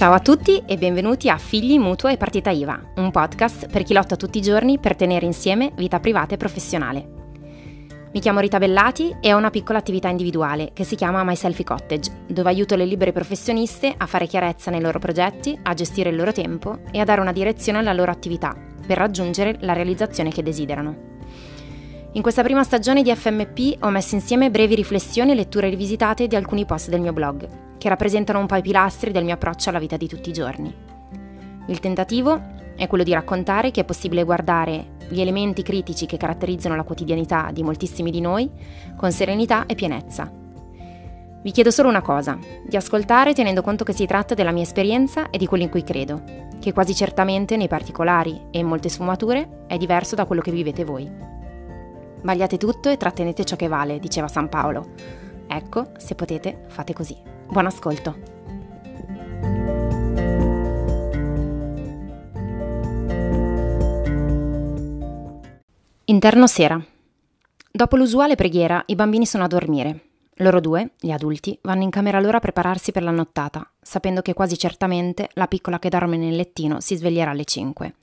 Ciao a tutti e benvenuti a Figli, Mutuo e Partita IVA, un podcast per chi lotta tutti i giorni per tenere insieme vita privata e professionale. Mi chiamo Rita Bellati e ho una piccola attività individuale che si chiama My Selfie Cottage, dove aiuto le libere professioniste a fare chiarezza nei loro progetti, a gestire il loro tempo e a dare una direzione alla loro attività per raggiungere la realizzazione che desiderano. In questa prima stagione di FMP ho messo insieme brevi riflessioni e letture rivisitate di alcuni post del mio blog, che rappresentano un po' i pilastri del mio approccio alla vita di tutti i giorni. Il tentativo è quello di raccontare che è possibile guardare gli elementi critici che caratterizzano la quotidianità di moltissimi di noi con serenità e pienezza. Vi chiedo solo una cosa, di ascoltare tenendo conto che si tratta della mia esperienza e di quello in cui credo, che quasi certamente nei particolari e in molte sfumature è diverso da quello che vivete voi. Vagliate tutto e trattenete ciò che vale, diceva San Paolo. Ecco, se potete, fate così. Buon ascolto. Interno sera. Dopo l'usuale preghiera, i bambini sono a dormire. Loro due, gli adulti, vanno in camera loro a prepararsi per la nottata, sapendo che quasi certamente la piccola che dorme nel lettino si sveglierà alle 5.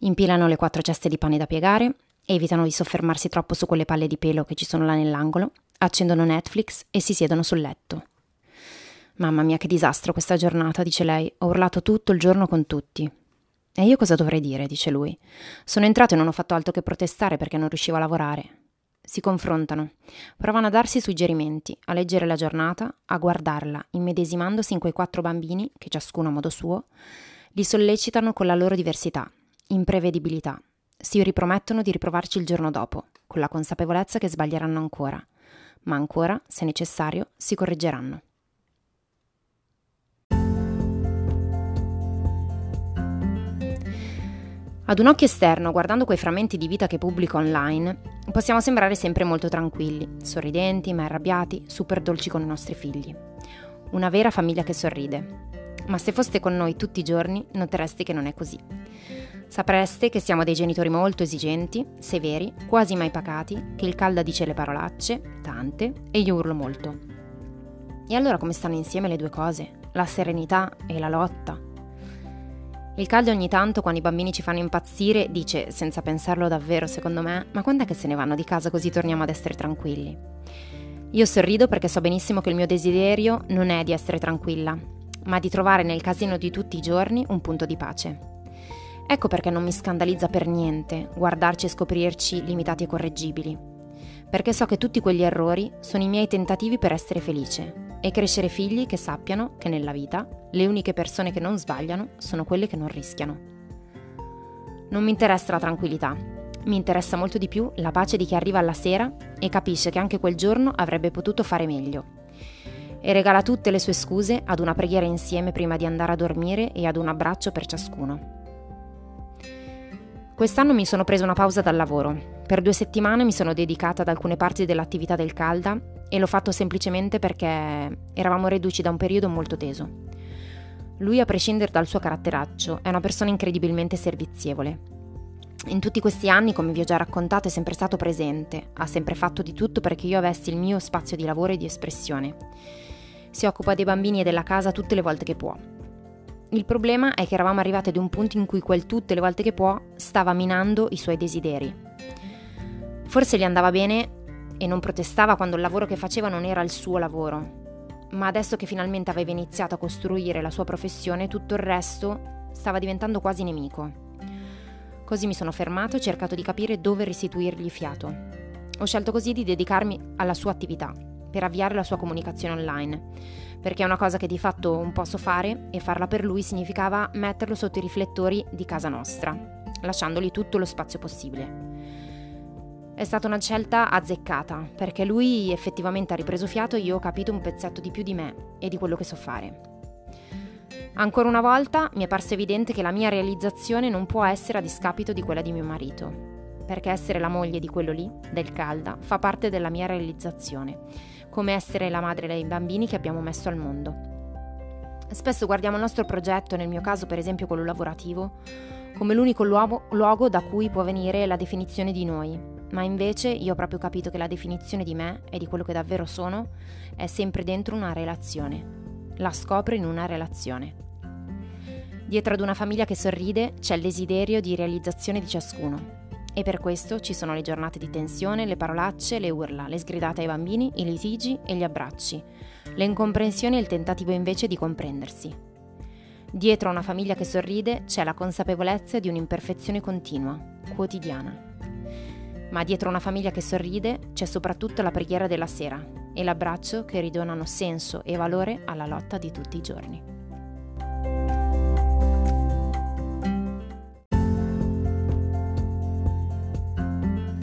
Impilano le quattro ceste di pane da piegare, evitano di soffermarsi troppo su quelle palle di pelo che ci sono là nell'angolo, accendono Netflix e si siedono sul letto. Mamma mia, che disastro questa giornata, dice lei. Ho urlato tutto il giorno con tutti. E io cosa dovrei dire, dice lui. Sono entrato e non ho fatto altro che protestare perché non riuscivo a lavorare. Si confrontano, provano a darsi suggerimenti, a leggere la giornata, a guardarla, immedesimandosi in quei quattro bambini, che ciascuno a modo suo, li sollecitano con la loro diversità, imprevedibilità, si ripromettono di riprovarci il giorno dopo, con la consapevolezza che sbaglieranno ancora, ma ancora, se necessario, si correggeranno. Ad un occhio esterno, guardando quei frammenti di vita che pubblico online, possiamo sembrare sempre molto tranquilli, sorridenti, ma arrabbiati, super dolci con i nostri figli. Una vera famiglia che sorride. Ma se foste con noi tutti i giorni, notereste che non è così. Sapreste che siamo dei genitori molto esigenti, severi, quasi mai pacati, che il calda dice le parolacce, tante, e io urlo molto. E allora come stanno insieme le due cose? La serenità e la lotta? Il caldo ogni tanto, quando i bambini ci fanno impazzire, dice, senza pensarlo davvero secondo me, ma quando è che se ne vanno di casa così torniamo ad essere tranquilli? Io sorrido perché so benissimo che il mio desiderio non è di essere tranquilla, ma di trovare nel casino di tutti i giorni un punto di pace. Ecco perché non mi scandalizza per niente guardarci e scoprirci limitati e correggibili. Perché so che tutti quegli errori sono i miei tentativi per essere felice e crescere figli che sappiano che nella vita le uniche persone che non sbagliano sono quelle che non rischiano. Non mi interessa la tranquillità, mi interessa molto di più la pace di chi arriva alla sera e capisce che anche quel giorno avrebbe potuto fare meglio. E regala tutte le sue scuse ad una preghiera insieme prima di andare a dormire e ad un abbraccio per ciascuno. Quest'anno mi sono presa una pausa dal lavoro. Per due settimane mi sono dedicata ad alcune parti dell'attività del Calda e l'ho fatto semplicemente perché eravamo reduci da un periodo molto teso. Lui, a prescindere dal suo caratteraccio, è una persona incredibilmente servizievole. In tutti questi anni, come vi ho già raccontato, è sempre stato presente, ha sempre fatto di tutto perché io avessi il mio spazio di lavoro e di espressione. Si occupa dei bambini e della casa tutte le volte che può, il problema è che eravamo arrivati ad un punto in cui quel tutte le volte che può stava minando i suoi desideri. Forse gli andava bene e non protestava quando il lavoro che faceva non era il suo lavoro, ma adesso che finalmente aveva iniziato a costruire la sua professione, tutto il resto stava diventando quasi nemico. Così mi sono fermato e cercato di capire dove restituirgli fiato. Ho scelto così di dedicarmi alla sua attività, per avviare la sua comunicazione online perché è una cosa che di fatto non posso fare e farla per lui significava metterlo sotto i riflettori di casa nostra, lasciandogli tutto lo spazio possibile. È stata una scelta azzeccata, perché lui effettivamente ha ripreso fiato e io ho capito un pezzetto di più di me e di quello che so fare. Ancora una volta mi è parso evidente che la mia realizzazione non può essere a discapito di quella di mio marito, perché essere la moglie di quello lì, del Calda, fa parte della mia realizzazione come essere la madre dei bambini che abbiamo messo al mondo. Spesso guardiamo il nostro progetto, nel mio caso per esempio quello lavorativo, come l'unico luogo, luogo da cui può venire la definizione di noi, ma invece io ho proprio capito che la definizione di me e di quello che davvero sono è sempre dentro una relazione. La scopro in una relazione. Dietro ad una famiglia che sorride c'è il desiderio di realizzazione di ciascuno. E per questo ci sono le giornate di tensione, le parolacce, le urla, le sgridate ai bambini, i litigi e gli abbracci, le incomprensioni e il tentativo invece di comprendersi. Dietro a una famiglia che sorride c'è la consapevolezza di un'imperfezione continua, quotidiana. Ma dietro una famiglia che sorride c'è soprattutto la preghiera della sera e l'abbraccio che ridonano senso e valore alla lotta di tutti i giorni.